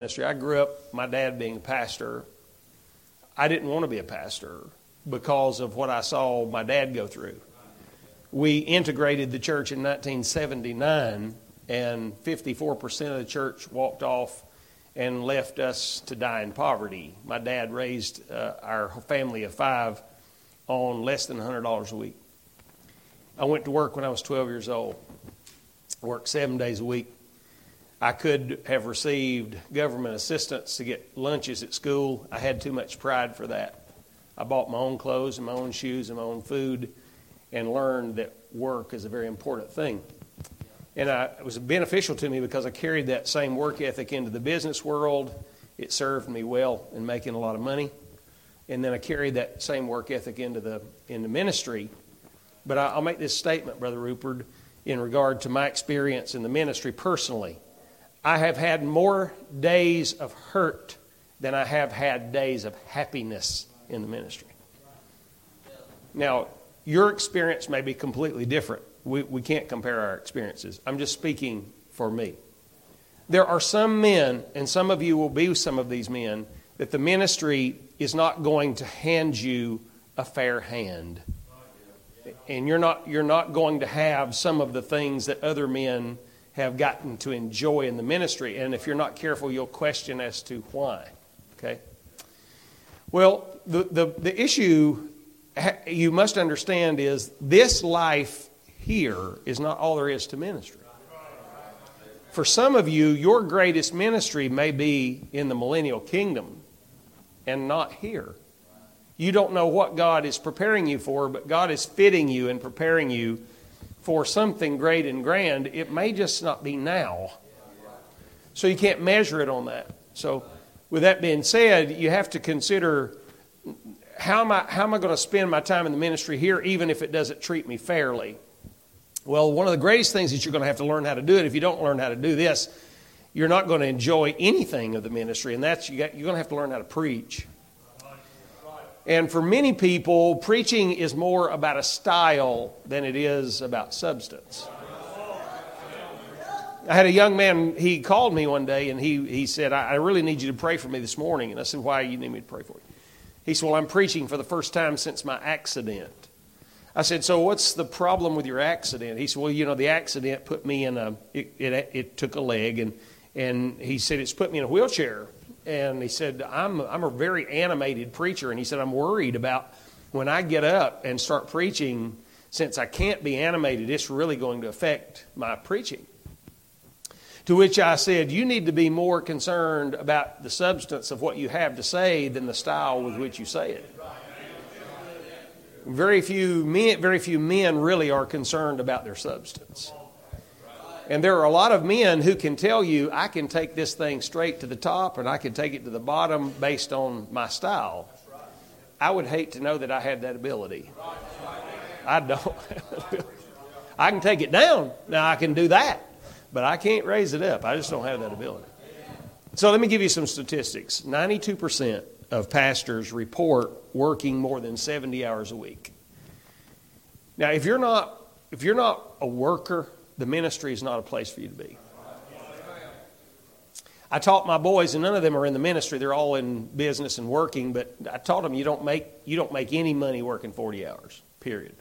ministry. I grew up, my dad being a pastor. I didn't want to be a pastor because of what I saw my dad go through. We integrated the church in 1979, and 54% of the church walked off and left us to die in poverty. My dad raised uh, our family of five on less than $100 a week. I went to work when I was 12 years old, worked seven days a week I could have received government assistance to get lunches at school. I had too much pride for that. I bought my own clothes and my own shoes and my own food and learned that work is a very important thing. And I, it was beneficial to me because I carried that same work ethic into the business world. It served me well in making a lot of money. And then I carried that same work ethic into the, into ministry. But I, I'll make this statement, Brother Rupert, in regard to my experience in the ministry personally. I have had more days of hurt than I have had days of happiness in the ministry. Now, your experience may be completely different. We, we can't compare our experiences. I'm just speaking for me. There are some men, and some of you will be some of these men, that the ministry is not going to hand you a fair hand. And you're not, you're not going to have some of the things that other men have gotten to enjoy in the ministry. And if you're not careful, you'll question as to why. Okay? Well, the, the, the issue you must understand is this life here is not all there is to ministry. For some of you, your greatest ministry may be in the millennial kingdom and not here. You don't know what God is preparing you for, but God is fitting you and preparing you for something great and grand, it may just not be now. So you can't measure it on that. So, with that being said, you have to consider how am I, how am I going to spend my time in the ministry here, even if it doesn't treat me fairly? Well, one of the greatest things that you're going to have to learn how to do it, if you don't learn how to do this, you're not going to enjoy anything of the ministry, and that's you got, you're going to have to learn how to preach. And for many people, preaching is more about a style than it is about substance. I had a young man, he called me one day and he, he said, I, I really need you to pray for me this morning. And I said, Why do you need me to pray for you? He said, Well, I'm preaching for the first time since my accident. I said, So what's the problem with your accident? He said, Well, you know, the accident put me in a, it, it, it took a leg, and, and he said, It's put me in a wheelchair and he said, I'm, I'm a very animated preacher. And he said, I'm worried about when I get up and start preaching, since I can't be animated, it's really going to affect my preaching. To which I said, You need to be more concerned about the substance of what you have to say than the style with which you say it. Very few men, very few men really are concerned about their substance. And there are a lot of men who can tell you, I can take this thing straight to the top and I can take it to the bottom based on my style. I would hate to know that I had that ability. I don't. I can take it down. Now I can do that, but I can't raise it up. I just don't have that ability. So let me give you some statistics 92% of pastors report working more than 70 hours a week. Now, if you're not, if you're not a worker, the ministry is not a place for you to be. I taught my boys, and none of them are in the ministry. They're all in business and working. But I taught them you don't make you don't make any money working 40 hours. Period.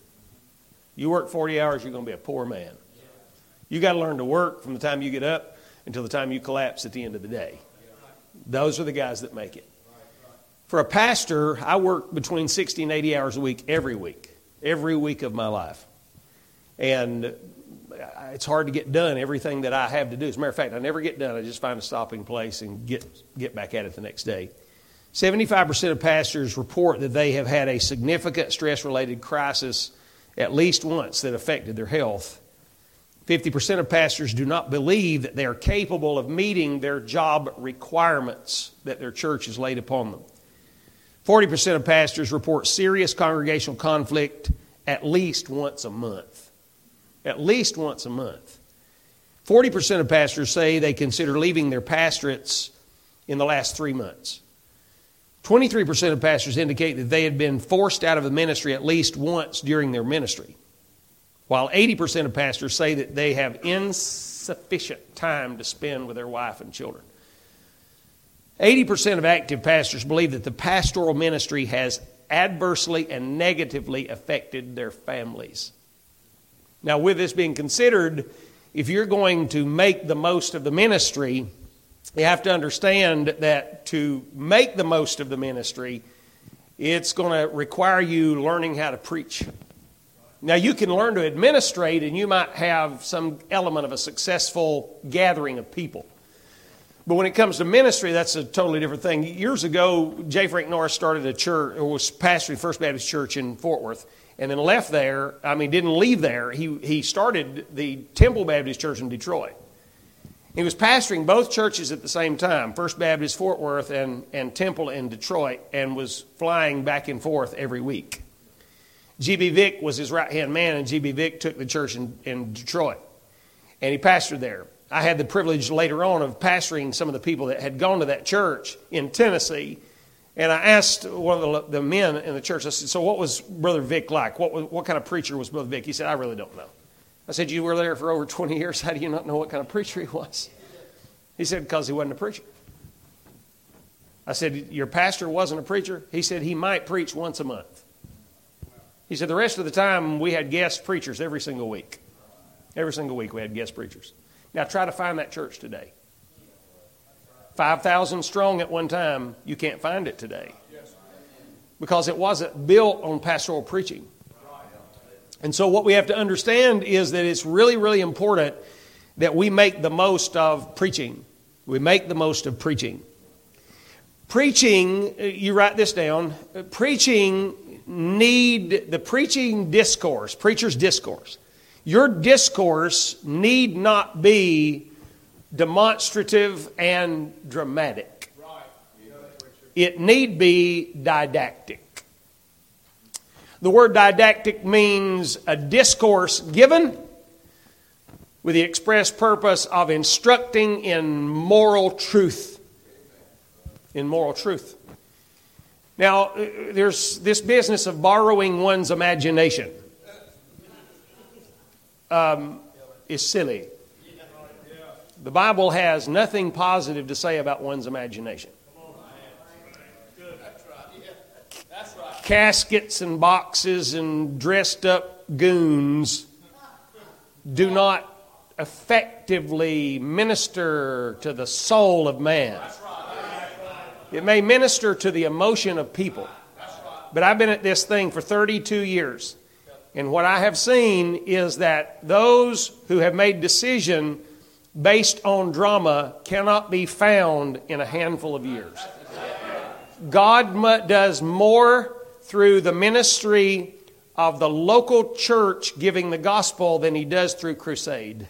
You work 40 hours, you're going to be a poor man. You got to learn to work from the time you get up until the time you collapse at the end of the day. Those are the guys that make it. For a pastor, I work between 60 and 80 hours a week every week, every week of my life. And it's hard to get done everything that I have to do. As a matter of fact, I never get done. I just find a stopping place and get, get back at it the next day. 75% of pastors report that they have had a significant stress related crisis at least once that affected their health. 50% of pastors do not believe that they are capable of meeting their job requirements that their church has laid upon them. 40% of pastors report serious congregational conflict at least once a month at least once a month. 40% of pastors say they consider leaving their pastorates in the last three months. 23% of pastors indicate that they had been forced out of the ministry at least once during their ministry, while 80% of pastors say that they have insufficient time to spend with their wife and children. 80% of active pastors believe that the pastoral ministry has adversely and negatively affected their families. Now, with this being considered, if you're going to make the most of the ministry, you have to understand that to make the most of the ministry, it's going to require you learning how to preach. Now, you can learn to administrate, and you might have some element of a successful gathering of people. But when it comes to ministry, that's a totally different thing. Years ago, J. Frank Norris started a church, or was pastor pastoring First Baptist Church in Fort Worth, and then left there. I mean, didn't leave there. He, he started the Temple Baptist Church in Detroit. He was pastoring both churches at the same time, First Baptist Fort Worth and, and Temple in Detroit, and was flying back and forth every week. G.B. Vick was his right hand man, and G.B. Vick took the church in, in Detroit. And he pastored there. I had the privilege later on of pastoring some of the people that had gone to that church in Tennessee. And I asked one of the, the men in the church, I said, So, what was Brother Vick like? What, what kind of preacher was Brother Vick? He said, I really don't know. I said, You were there for over 20 years. How do you not know what kind of preacher he was? He said, Because he wasn't a preacher. I said, Your pastor wasn't a preacher? He said, He might preach once a month. He said, The rest of the time, we had guest preachers every single week. Every single week, we had guest preachers. Now, try to find that church today. 5,000 strong at one time, you can't find it today. Because it wasn't built on pastoral preaching. And so, what we have to understand is that it's really, really important that we make the most of preaching. We make the most of preaching. Preaching, uh, you write this down, uh, preaching need the preaching discourse, preacher's discourse. Your discourse need not be demonstrative and dramatic. It need be didactic. The word didactic means a discourse given with the express purpose of instructing in moral truth. In moral truth. Now, there's this business of borrowing one's imagination. Um, is silly. The Bible has nothing positive to say about one's imagination. Caskets and boxes and dressed up goons do not effectively minister to the soul of man. It may minister to the emotion of people. But I've been at this thing for 32 years. And what I have seen is that those who have made decision based on drama cannot be found in a handful of years. God does more through the ministry of the local church giving the gospel than he does through crusade.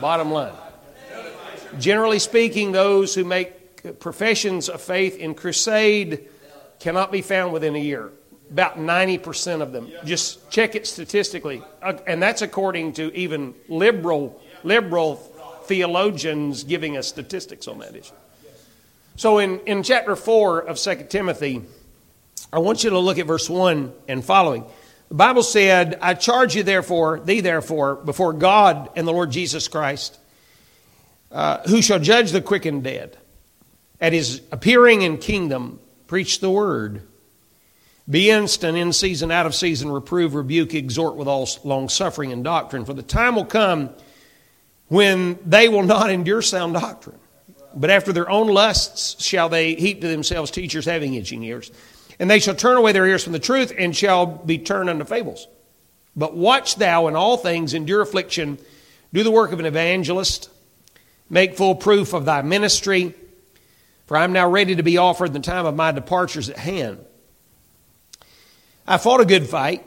Bottom line. Generally speaking, those who make professions of faith in crusade cannot be found within a year. About 90% of them. Just check it statistically. Uh, and that's according to even liberal, liberal theologians giving us statistics on that issue. So in, in chapter 4 of 2 Timothy, I want you to look at verse 1 and following. The Bible said, I charge you therefore, thee therefore, before God and the Lord Jesus Christ, uh, who shall judge the quick and dead. At his appearing in kingdom, preach the word. Be instant, in season, out of season, reprove, rebuke, exhort with all long suffering and doctrine. For the time will come when they will not endure sound doctrine, but after their own lusts shall they heap to themselves teachers having itching ears. And they shall turn away their ears from the truth and shall be turned unto fables. But watch thou in all things, endure affliction, do the work of an evangelist, make full proof of thy ministry. For I am now ready to be offered, and the time of my departure is at hand. I fought a good fight.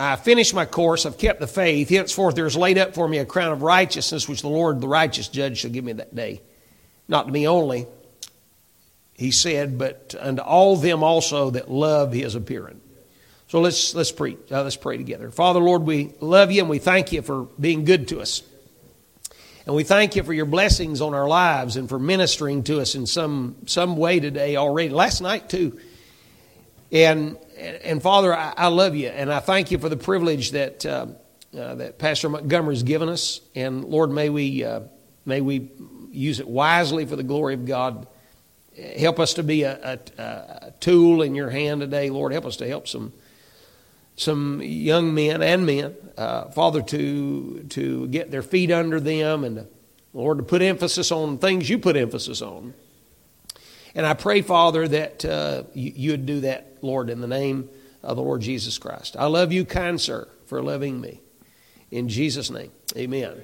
I finished my course. I've kept the faith. Henceforth there is laid up for me a crown of righteousness, which the Lord, the righteous judge, shall give me that day. Not to me only, he said, but unto all them also that love his appearing. So let's let's pray. Uh, let's pray together. Father, Lord, we love you and we thank you for being good to us. And we thank you for your blessings on our lives and for ministering to us in some some way today already. Last night too. And and Father, I, I, love you, and I thank you for the privilege that uh, uh, that Pastor Montgomery has given us. And Lord, may we uh, may we use it wisely for the glory of God. help us to be a, a, a tool in your hand today, Lord. Help us to help some some young men and men, uh, Father, to to get their feet under them and, Lord, to put emphasis on things you put emphasis on. And I pray, Father, that uh, you, would do that, Lord, in the name of the Lord Jesus Christ. I love you, kind sir, for loving me. In Jesus' name, amen.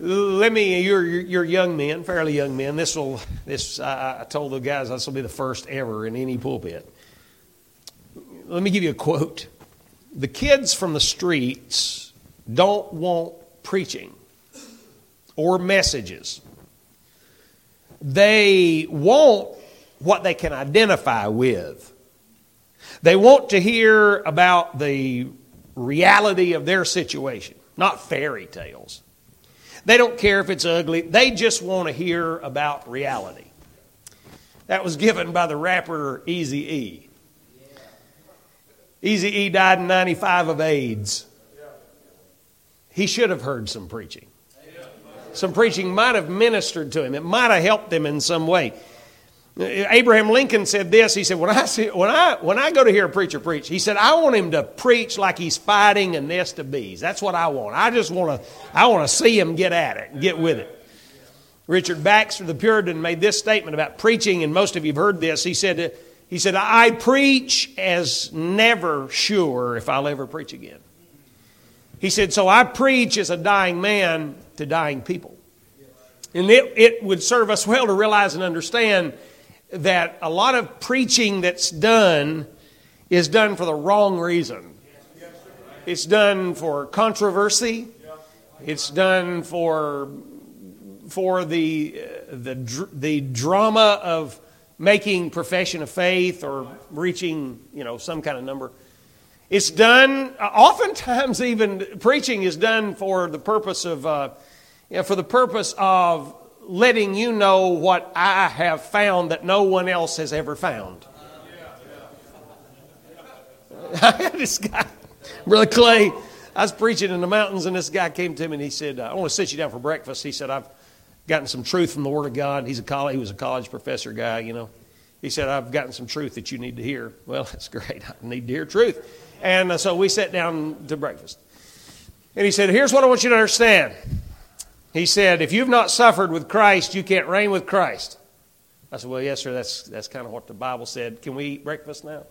Let me, you're, you're young men, fairly young men. This will, this, I told the guys this will be the first ever in any pulpit. Let me give you a quote. The kids from the streets don't want preaching or messages. They want what they can identify with. They want to hear about the reality of their situation, not fairy tales. They don't care if it's ugly, they just want to hear about reality. That was given by the rapper Easy E. Easy E died in 95 of AIDS. He should have heard some preaching. Some preaching might have ministered to him, it might have helped him in some way. Abraham Lincoln said this. He said, when I, see, when, I, when I go to hear a preacher preach, he said, I want him to preach like he's fighting a nest of bees. That's what I want. I just want to, I want to see him get at it and get with it. Richard Baxter, the Puritan, made this statement about preaching, and most of you have heard this. He said, he said, I preach as never sure if I'll ever preach again. He said, So I preach as a dying man to dying people. And it, it would serve us well to realize and understand that a lot of preaching that's done is done for the wrong reason. It's done for controversy. It's done for for the the the drama of making profession of faith or reaching you know some kind of number. It's done oftentimes even preaching is done for the purpose of uh, you know, for the purpose of letting you know what I have found that no one else has ever found. I had this guy, Brother Clay. I was preaching in the mountains, and this guy came to me and he said, "I want to sit you down for breakfast." He said, "I've gotten some truth from the Word of God." He's a college, he was a college professor guy, you know. He said, "I've gotten some truth that you need to hear." Well, that's great. I need to hear truth, and uh, so we sat down to breakfast. And he said, "Here's what I want you to understand." He said, If you've not suffered with Christ, you can't reign with Christ. I said, Well, yes, sir, that's, that's kind of what the Bible said. Can we eat breakfast now?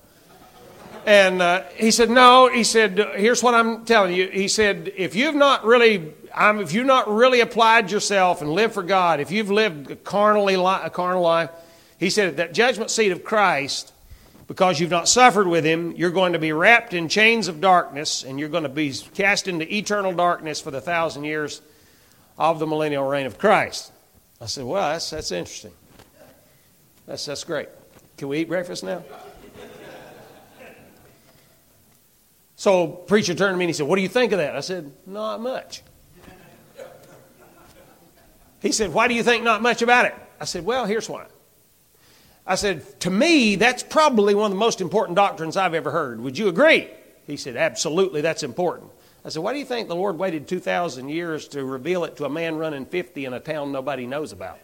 And uh, he said, No. He said, Here's what I'm telling you. He said, If you've not really. Um, if you've not really applied yourself and lived for God, if you've lived a, carnally, a carnal life, he said, at that judgment seat of Christ, because you've not suffered with him, you're going to be wrapped in chains of darkness and you're going to be cast into eternal darkness for the thousand years of the millennial reign of Christ. I said, Well, that's, that's interesting. That's, that's great. Can we eat breakfast now? So, preacher turned to me and he said, What do you think of that? I said, Not much. He said, Why do you think not much about it? I said, Well, here's why. I said, To me, that's probably one of the most important doctrines I've ever heard. Would you agree? He said, Absolutely, that's important. I said, Why do you think the Lord waited 2,000 years to reveal it to a man running 50 in a town nobody knows about?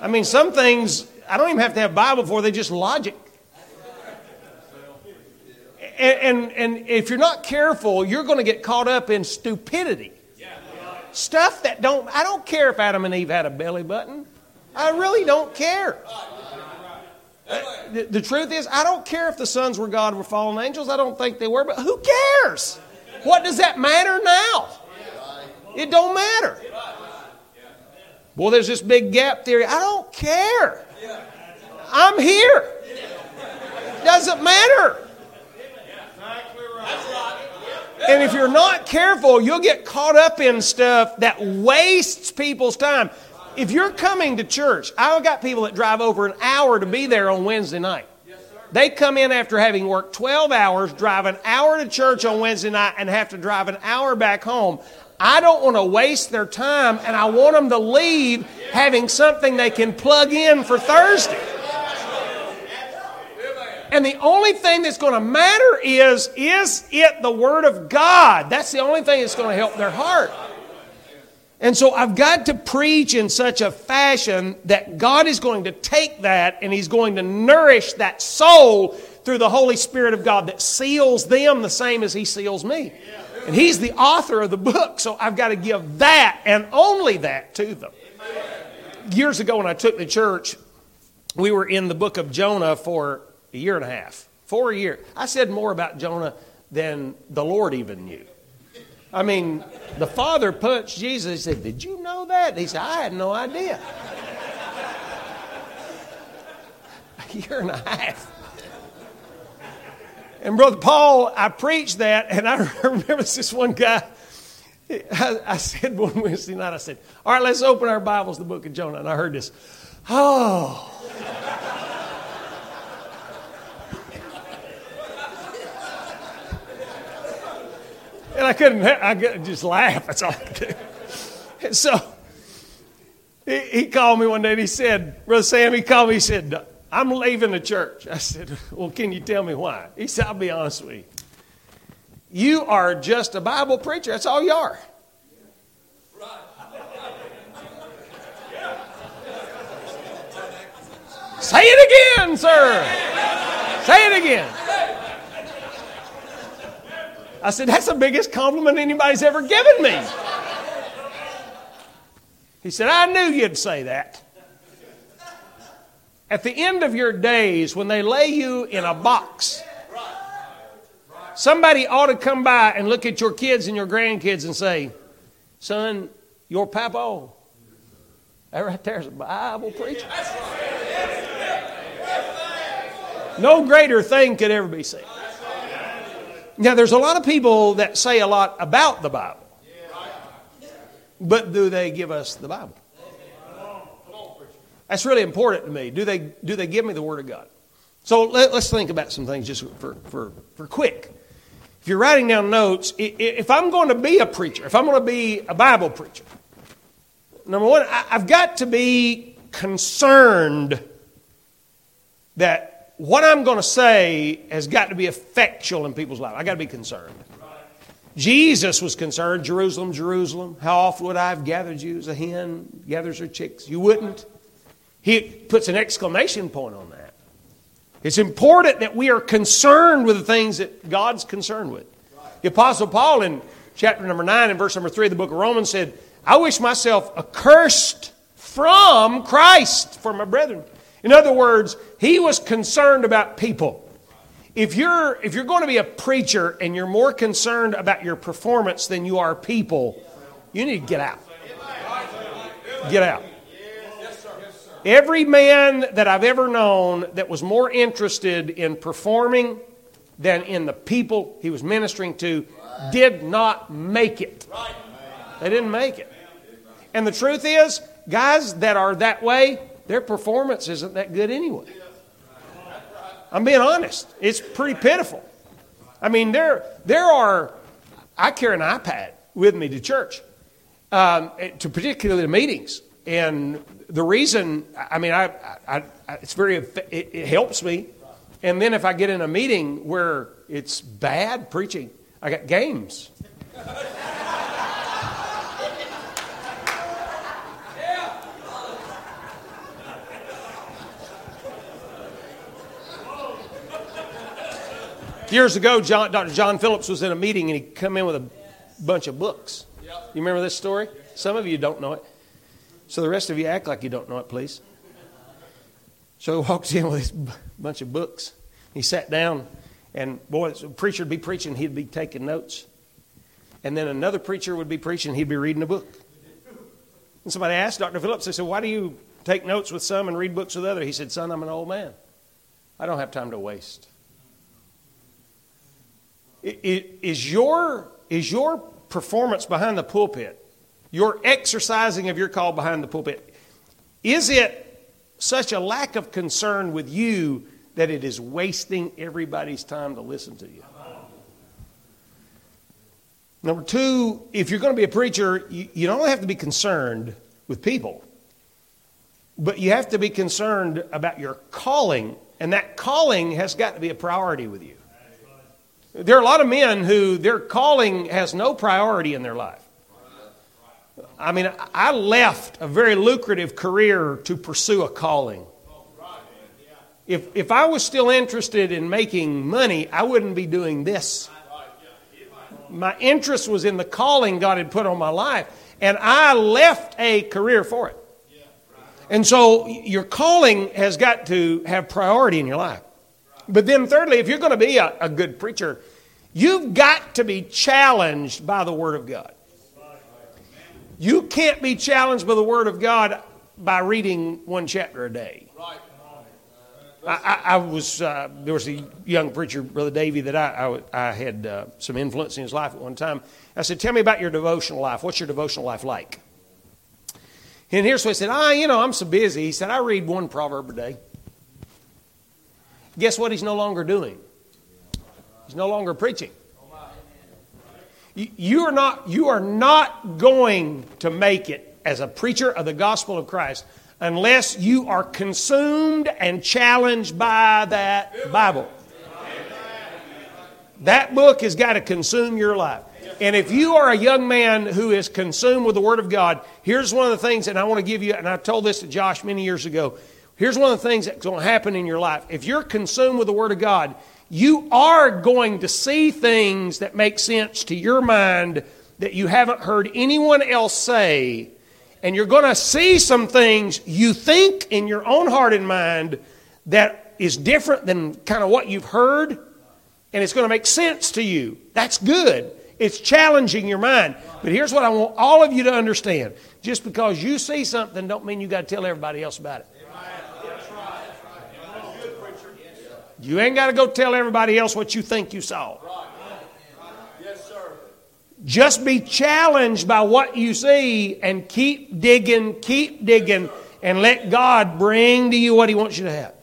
I mean, some things, I don't even have to have Bible for, they just logic. And, and, and if you're not careful, you're going to get caught up in stupidity. Stuff that don't, I don't care if Adam and Eve had a belly button. I really don't care. The, the, truth is, I don't care if the sons were God were fallen angels. I don't think they were, but who cares? What does that matter now? It don't matter. Well, there's this big gap theory. I don't care. I'm here. Doesn't matter. And if you're not careful, you'll get caught up in stuff that wastes people's time. If you're coming to church, I've got people that drive over an hour to be there on Wednesday night. They come in after having worked 12 hours, drive an hour to church on Wednesday night, and have to drive an hour back home. I don't want to waste their time, and I want them to leave having something they can plug in for Thursday. And the only thing that's going to matter is is it the Word of God? That's the only thing that's going to help their heart. And so I've got to preach in such a fashion that God is going to take that and He's going to nourish that soul through the Holy Spirit of God that seals them the same as He seals me. And He's the author of the book, so I've got to give that and only that to them. Years ago, when I took the church, we were in the book of Jonah for a year and a half, four years. I said more about Jonah than the Lord even knew. I mean, the father punched Jesus. He said, Did you know that? He said, I had no idea. a year and a half. And Brother Paul, I preached that, and I remember this one guy. I, I said one Wednesday night, I said, All right, let's open our Bibles, the book of Jonah. And I heard this, Oh. And I couldn't, I could just laugh. That's all I could do. And so he, he called me one day and he said, Brother Sam, he called me, he said, I'm leaving the church. I said, Well, can you tell me why? He said, I'll be honest with you. You are just a Bible preacher. That's all you are. Say it again, sir. Say it again. I said, That's the biggest compliment anybody's ever given me. He said, I knew you'd say that. At the end of your days, when they lay you in a box, somebody ought to come by and look at your kids and your grandkids and say, Son, your papa, that right there's a Bible preacher. No greater thing could ever be said. Now, there's a lot of people that say a lot about the Bible, but do they give us the Bible? That's really important to me. Do they, do they give me the Word of God? So let, us think about some things just for, for, for quick. If you're writing down notes, if I'm going to be a preacher, if I'm going to be a Bible preacher, number one, I've got to be concerned that what I'm going to say has got to be effectual in people's lives. i got to be concerned. Jesus was concerned, Jerusalem, Jerusalem, how often would I have gathered you as a hen gathers her chicks? You wouldn't. He puts an exclamation point on that. It's important that we are concerned with the things that God's concerned with. The Apostle Paul in chapter number 9 and verse number 3 of the book of Romans said, I wish myself accursed from Christ for my brethren. In other words, he was concerned about people. If you're, if you're going to be a preacher and you're more concerned about your performance than you are people, you need to get out. Get out. Every man that I've ever known that was more interested in performing than in the people he was ministering to did not make it. They didn't make it. And the truth is, guys that are that way, their performance isn't that good anyway. I'm being honest. It's pretty pitiful. I mean, there, there are, I carry an iPad with me to church, um, to particularly the meetings. And the reason, I mean, I, I, I it's very, it, it helps me. And then if I get in a meeting where it's bad preaching, I got games. Years ago, John, Dr. John Phillips was in a meeting and he come in with a bunch of books. You remember this story? Some of you don't know it. So the rest of you act like you don't know it, please. So he walks in with this bunch of books. He sat down, and boy, a preacher would be preaching, he'd be taking notes. And then another preacher would be preaching, he'd be reading a book. And somebody asked Dr. Phillips, they said, Why do you take notes with some and read books with others? He said, Son, I'm an old man. I don't have time to waste. Is your, is your performance behind the pulpit, your exercising of your call behind the pulpit, is it such a lack of concern with you that it is wasting everybody's time to listen to you? Number two, if you're going to be a preacher, you, you don't only have to be concerned with people, but you have to be concerned about your calling And that calling has got to be a priority with you. There are a lot of men who their calling has no priority in their life. I mean, I left a very lucrative career to pursue a calling. If, if I was still interested in making money, I wouldn't be doing this. My interest was in the calling God had put on my life, and I left a career for it. And so your calling has got to have priority in your life. But then, thirdly, if you're going to be a, a good preacher, you've got to be challenged by the Word of God. You can't be challenged by the Word of God by reading one chapter a day. I, I, was uh, there was a young preacher, Brother Davy, that I, I, I had uh, some influence in his life at one time. I said, "Tell me about your devotional life. What's your devotional life like?" And here's what he said: "Ah, you know, I'm so busy." He said, "I read one proverb a day." Guess what? He's no longer doing. He's no longer preaching. You are not. You are not going to make it as a preacher of the gospel of Christ unless you are consumed and challenged by that Bible. That book has got to consume your life. And if you are a young man who is consumed with the Word of God, here's one of the things that I want to give you, and I told this to Josh many years ago. Here's one of the things that's going to happen in your life. If you're consumed with the Word of God, you are going to see things that make sense to your mind that you haven't heard anyone else say and you're going to see some things you think in your own heart and mind that is different than kind of what you've heard, and it's going to make sense to you. That's good. It's challenging your mind. But here's what I want all of you to understand. Just because you see something don't mean you got to tell everybody else about it. You ain't got to go tell everybody else what you think you saw. Right. Yes, sir. Just be challenged by what you see and keep digging, keep digging, and let God bring to you what He wants you to have.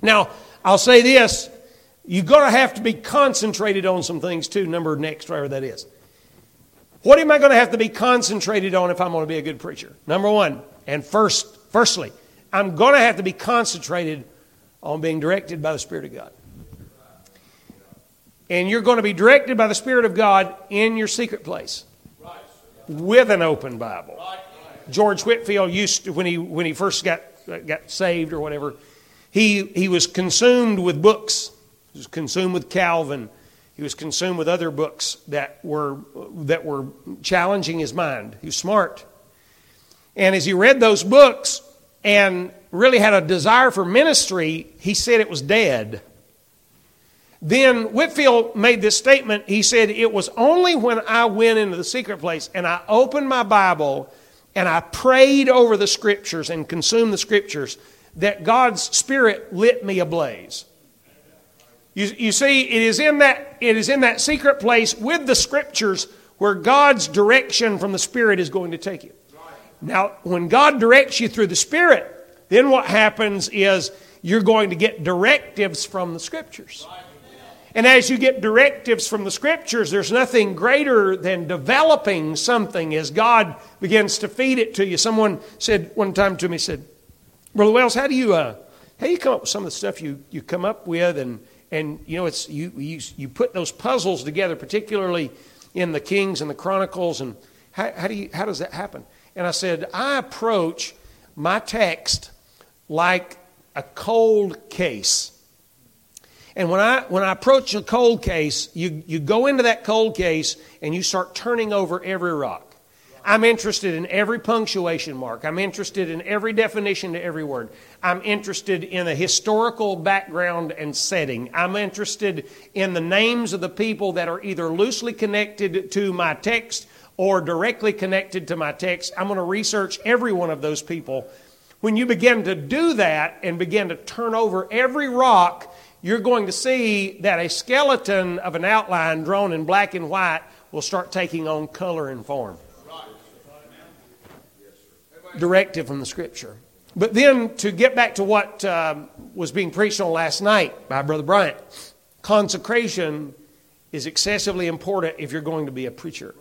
Now, I'll say this you're going to have to be concentrated on some things too, number next, whatever that is. What am I going to have to be concentrated on if I'm going to be a good preacher? Number one, and first, firstly, I'm going to have to be concentrated on being directed by the Spirit of God. And you're going to be directed by the Spirit of God in your secret place with an open Bible. George Whitefield used to, when he, when he first got, got saved or whatever, he, he was consumed with books. He was consumed with Calvin. He was consumed with other books that were, that were challenging his mind. He was smart. And as he read those books and really had a desire for ministry, he said it was dead. Then Whitefield made this statement. He said, It was only when I went into the secret place and I opened my Bible and I prayed over the scriptures and consumed the scriptures that God's Spirit lit me ablaze. You, you see, it is, in that, it is in that secret place with the scriptures where God's direction from the Spirit is going to take you. Now, when God directs you through the Spirit, then what happens is you're going to get directives from the scriptures. And as you get directives from the scriptures, there's nothing greater than developing something as God begins to feed it to you. Someone said one time to me, said, Brother Wells, how do you uh, how do you come up with some of the stuff you, you come up with and and you know it's you, you you put those puzzles together, particularly in the Kings and the Chronicles, and how, how do you how does that happen? And I said, I approach my text like a cold case. And when I, when I approach a cold case, you, you go into that cold case and you start turning over every rock. I'm interested in every punctuation mark. I'm interested in every definition to every word. I'm interested in the historical background and setting. I'm interested in the names of the people that are either loosely connected to my text or directly connected to my text. I'm going to research every one of those people. When you begin to do that and begin to turn over every rock, you're going to see that a skeleton of an outline drawn in black and white will start taking on color and form. Directive from the scripture. But then to get back to what um, was being preached on last night by Brother Bryant, consecration is excessively important if you're going to be a preacher.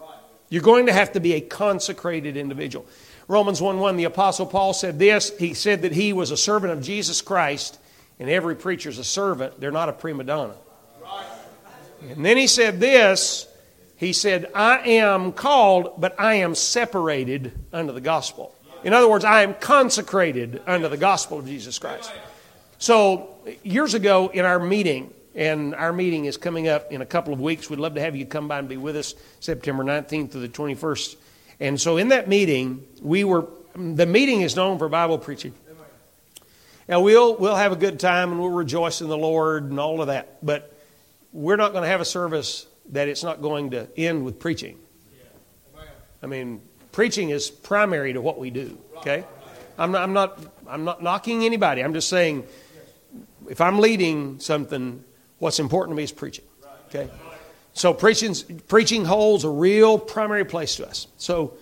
You're going to have to be a consecrated individual. Romans 1 1, the Apostle Paul said this. He said that he was a servant of Jesus Christ and every preacher's a servant, they're not a prima donna. And then he said this He said, I am called, but I am separated unto the gospel. In other words, I am consecrated unto the gospel of Jesus Christ. So, years ago in our meeting, and our meeting is coming up in a couple of weeks. We'd love to have you come by and be with us September 19th to the 21st. And so, in that meeting, we were, the meeting is known for Bible preaching. Now, we'll, we'll have a good time and we'll rejoice in the Lord and all of that. But we're not going to have a service that it's not going to end with preaching. I mean, preaching is primary to what we do. Okay, I'm not, I'm not, I'm not knocking anybody. I'm just saying, if I'm leading something, what's important to me is preaching. Okay, so preaching, preaching holds a real primary place to us. So,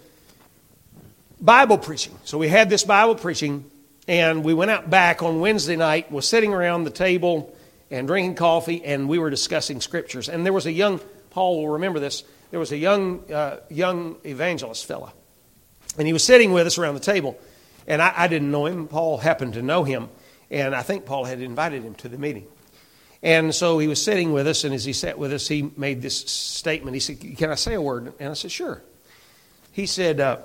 Bible preaching. So we had this Bible preaching, and we went out back on Wednesday night. Was sitting around the table and drinking coffee, and we were discussing scriptures. And there was a young Paul will remember this. There was a young uh, young evangelist fella and he was sitting with us around the table. And I, I didn't know him. Paul happened to know him. And I think Paul had invited him to the meeting. And so he was sitting with us, and as he sat with us, he made this statement. He said, Can I say a word? And I said, Sure. He said, uh,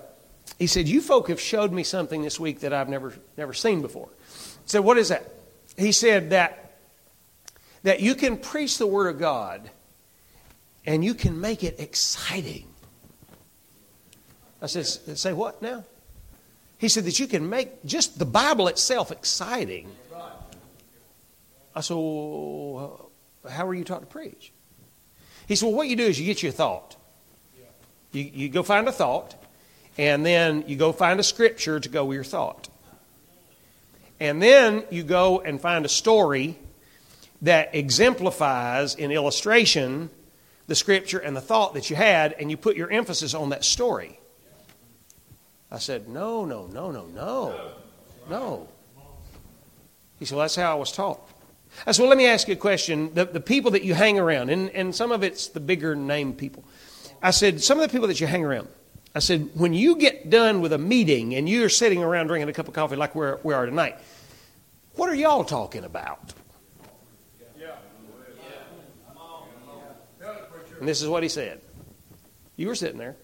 he said, You folk have showed me something this week that I've never, never seen before. I said, What is that? He said that, that you can preach the Word of God and you can make it exciting. I said, Say what now? He said that you can make just the Bible itself exciting. I said, well, How are you taught to preach? He said, Well, what you do is you get your thought. You, you go find a thought, and then you go find a scripture to go with your thought. And then you go and find a story that exemplifies in illustration the scripture and the thought that you had, and you put your emphasis on that story. I said, No, no, no, no, no, no. He said, Well, that's how I was taught. I said, Well, let me ask you a question. The, the people that you hang around, and, and some of it's the bigger name people. I said, Some of the people that you hang around, I said, When you get done with a meeting and you're sitting around drinking a cup of coffee like we're, we are tonight, what are y'all talking about? And this is what he said. You were sitting there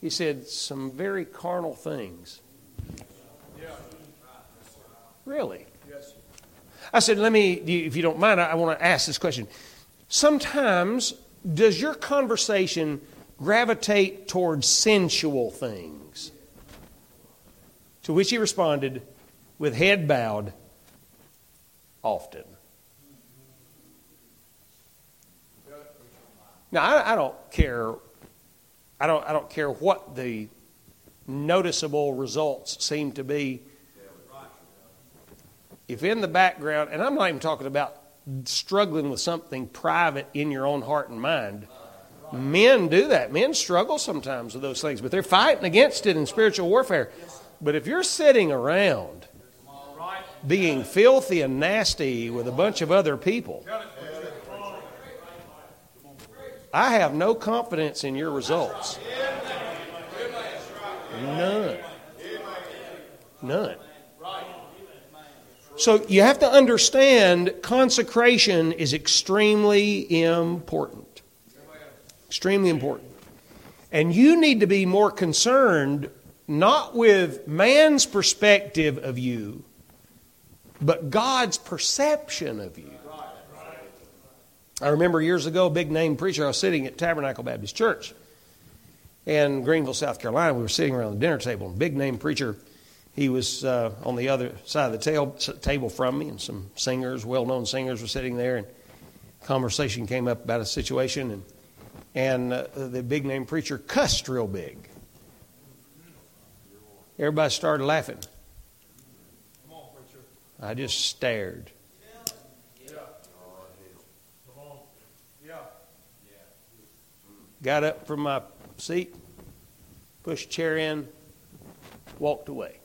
he said some very carnal things. Really? I said, let me, if you don't mind, I want to ask this question. Sometimes, does your conversation gravitate towards sensual things? To which he responded, with head bowed, often. Now, I, I don't care I don't, I don't care what the noticeable results seem to be. If in the background, and I'm not even talking about struggling with something private in your own heart and mind. Men do that. Men struggle sometimes with those things, but they're fighting against it in spiritual warfare. But if you're sitting around being filthy and nasty with a bunch of other people, I have no confidence in your results. None. None. So you have to understand consecration is extremely important. Extremely important. And you need to be more concerned not with man's perspective of you, but God's perception of you. I remember years ago, a big name preacher, I was sitting at Tabernacle Baptist Church in Greenville, South Carolina. We were sitting around the dinner table, and big name preacher, he was uh, on the other side of the tail, table from me, and some singers, well known singers, were sitting there, and conversation came up about a situation, and, and uh, the big name preacher cussed real big. Everybody started laughing. I just stared. got up from my seat, pushed chair in, walked away.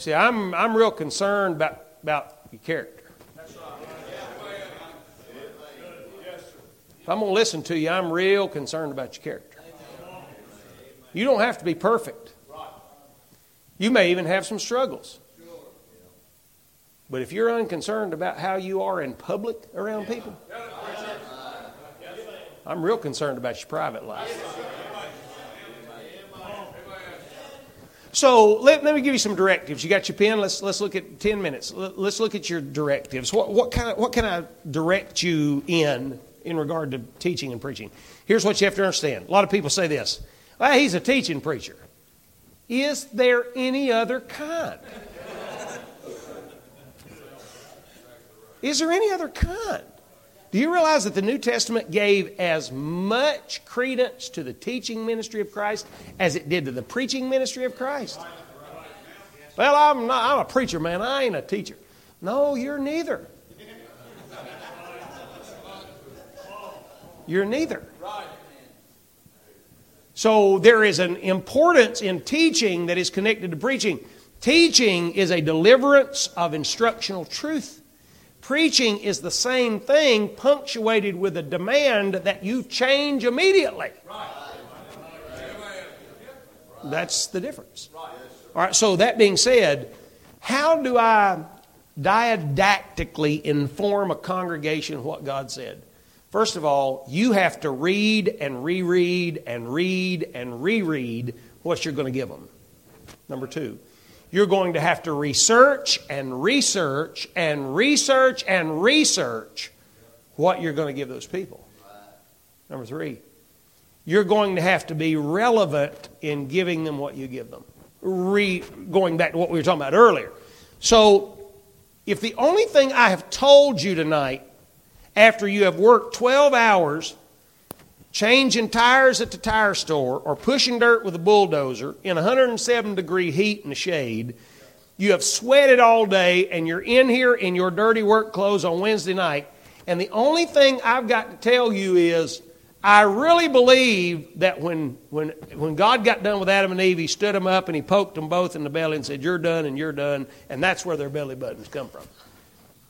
See, I'm, I'm real concerned about, about your character. If I'm going to listen to you, I'm real concerned about your character. You don't have to be perfect. You may even have some struggles. But if you're unconcerned about how you are in public around people, I'm real concerned about your private life. So let, let me give you some directives. You got your pen? Let's, let's look at 10 minutes. Let, us look at your directives. What, what, kind of, what can I direct you in in regard to teaching and preaching? Here's what you have to understand. A lot of people say this well, he's a teaching preacher. Is there any other kind? Is there any other kind? Do you realize that the New Testament gave as much credence to the teaching ministry of Christ as it did to the preaching ministry of Christ? Well, I'm not, I'm a preacher, man. I ain't a teacher. No, you're neither. You're neither. So there is an importance in teaching that is connected to preaching. Teaching is a deliverance of instructional truth. Preaching is the same thing, punctuated with a demand that you change immediately. That's the difference. All right, so that being said, how do I didactically inform a congregation what God said? First of all, you have to read and reread and read and reread what you're going to give them. Number two, you're going to have to research and research and research and research what you're going to give those people. Number three, you're going to have to be relevant in giving them what you give them. Re, going back to what we were talking about earlier. So, if the only thing I have told you tonight after you have worked 12 hours changing tires at the tire store or pushing dirt with a bulldozer in 107 degree heat in the shade, you have sweated all day and you're in here in your dirty work clothes on Wednesday night, and the only thing I've got to tell you is I really believe that when, when, when God got done with Adam and Eve, He stood them up and He poked them both in the belly and said, You're done and you're done, and that's where their belly buttons come from.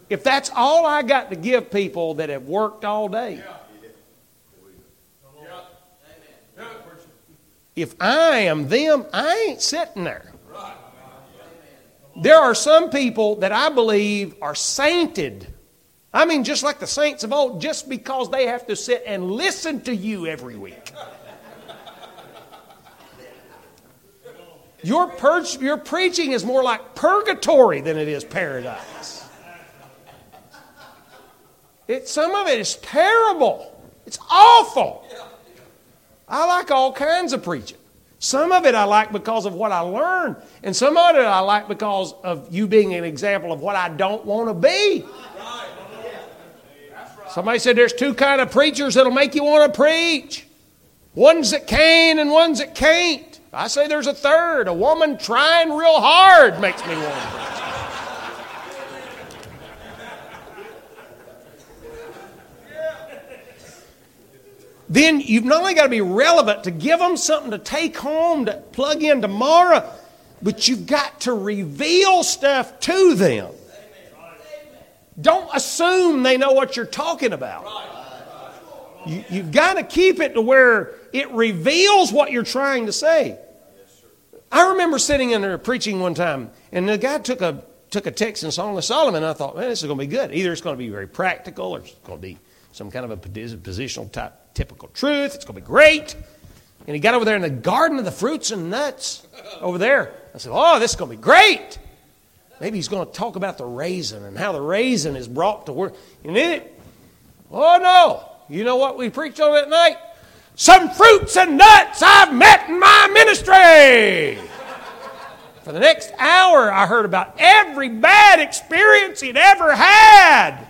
If that's all I got to give people that have worked all day, if I am them, I ain't sitting there. There are some people that I believe are sainted. I mean, just like the saints of old, just because they have to sit and listen to you every week. Your, your preaching is more like purgatory than it is paradise. It, some of it is terrible. It's awful. I like all kinds of preaching. Some of it I like because of what I learned, and some of it I like because of you being an example of what I don't want to be. Somebody said there's two kind of preachers that'll make you want to preach. Ones that can and ones that can't. I say there's a third. A woman trying real hard makes me want to preach. Then you've not only got to be relevant to give them something to take home to plug in tomorrow, but you've got to reveal stuff to them. Don't assume they know what you're talking about. You, have got to keep it to where it reveals what you're trying to say. I remember sitting in there preaching one time, and the guy took a took a text in Song of Solomon. And I thought, man, this is going to be good. Either it's going to be very practical, or it's going to be some kind of a positional type typical truth. It's going to be great. And he got over there in the garden of the fruits and nuts over there. I said, Oh, this is going to be great. Maybe he's going to talk about the raisin and how the raisin is brought to work. And then it, oh no. You know what we preached on that night? Some fruits and nuts I've met in my ministry. For the next hour, I heard about every bad experience he'd ever had.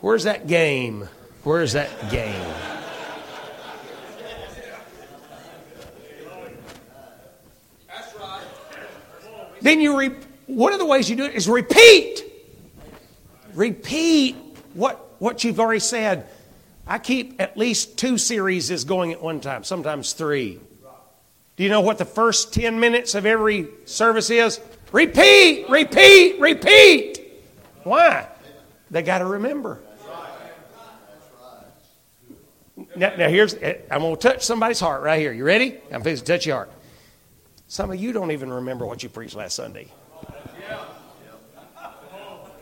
Where's that game? Where's that game? That's right. Then you re- one of the ways you do it is repeat. Repeat what what you've already said. I keep at least two series is going at one time, sometimes three. Do you know what the first 10 minutes of every service is? Repeat, repeat, repeat. Why? They got to remember. Now, now here's, eh, I'm going to touch somebody's heart right here. You ready? I'm fixing to touch your heart. Some of you don't even remember what you preached last Sunday.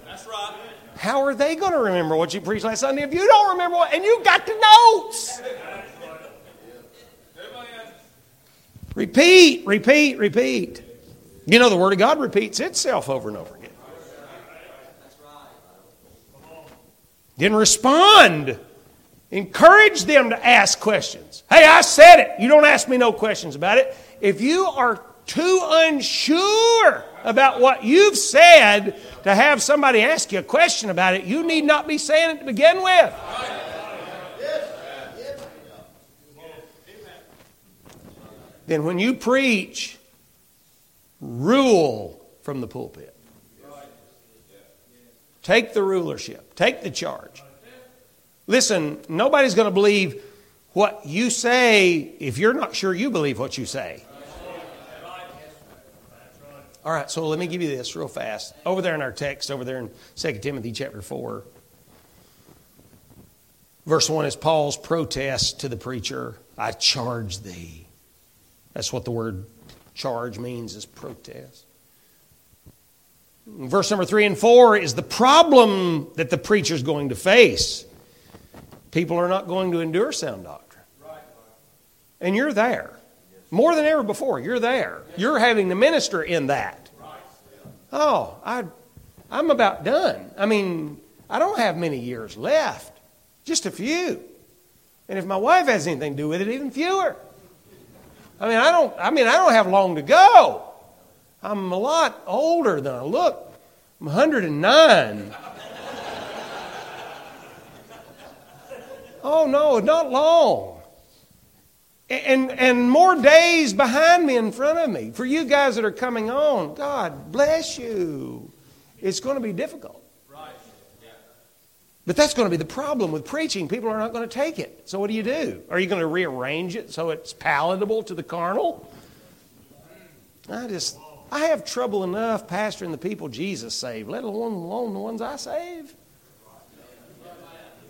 That's right. How are they going to remember what you preached last Sunday if you don't remember what, and you got the notes? Repeat, repeat, repeat. You know, the Word of God repeats itself over and over again. Then respond. Encourage them to ask questions. Hey, I said it. You don't ask me no questions about it. If you are too unsure about what you've said to have somebody ask you a question about it, you need not be saying it to begin with. Then when you preach, rule from the pulpit. Take the rulership, take the charge. Listen, nobody's going to believe what you say if you're not sure you believe what you say. All right, so let me give you this real fast. Over there in our text, over there in 2 Timothy chapter 4, verse 1 is Paul's protest to the preacher I charge thee. That's what the word charge means, is protest. Verse number 3 and 4 is the problem that the preacher is going to face. People are not going to endure sound doctrine. And you're there. More than ever before, you're there. You're having to minister in that. Oh, I, I'm about done. I mean, I don't have many years left, just a few. And if my wife has anything to do with it, even fewer. I mean, I don't. I mean, I don't have long to go. I'm a lot older than I look. I'm 109. oh no, not long and, and more days behind me in front of me. For you guys that are coming on, God bless you. It's going to be difficult. But that's going to be the problem with preaching. People are not going to take it. So what do you do? Are you going to rearrange it so it's palatable to the carnal? I just, I have trouble enough pastoring the people Jesus saved, let alone, the ones I save.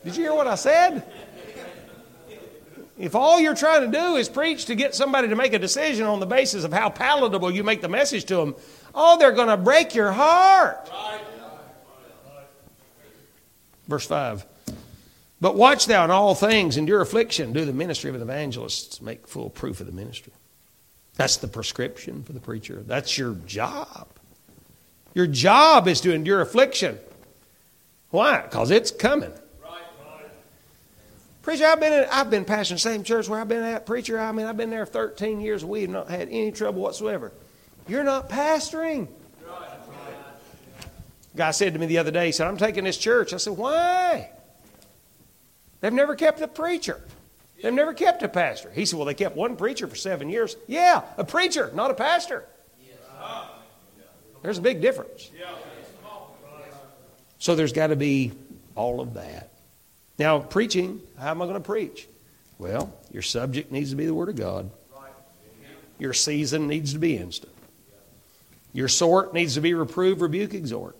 Did you hear what I said? If all you're trying to do is preach to get somebody to make a decision on the basis of how palatable you make the message to them, oh, they're going to break your heart. Verse 5. But watch thou in all things, endure affliction, do the ministry of an evangelist, make full proof of the ministry. That's the prescription for the preacher. That's your job. Your job is to endure affliction. Why? Because it's coming. Preacher, I've been in, I've been pastoring the same church where I've been at. Preacher, I mean, I've been there 13 years. We have not had any trouble whatsoever. You're not pastoring. Guy said to me the other day, he said, I'm taking this church. I said, why? They've never kept a preacher. They've never kept a pastor. He said, well, they kept one preacher for seven years. Yeah, a preacher, not a pastor. There's a big difference. So there's got to be all of that. Now, preaching, how am I going to preach? Well, your subject needs to be the Word of God. Your season needs to be instant. Your sort needs to be reprove, rebuke, exhort.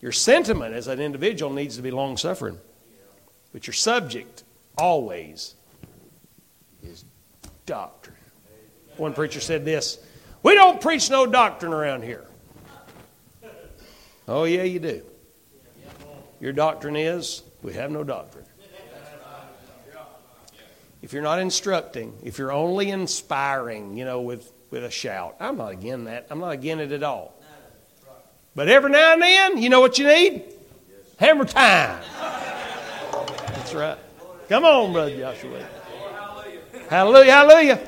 Your sentiment as an individual needs to be long suffering. But your subject always is doctrine. One preacher said this We don't preach no doctrine around here. Oh, yeah, you do. Your doctrine is we have no doctrine. If you're not instructing, if you're only inspiring, you know, with, with a shout, I'm not again that. I'm not again it at all. But every now and then, you know what you need? Hammer time. That's right. Come on, Brother Joshua. Hallelujah, hallelujah.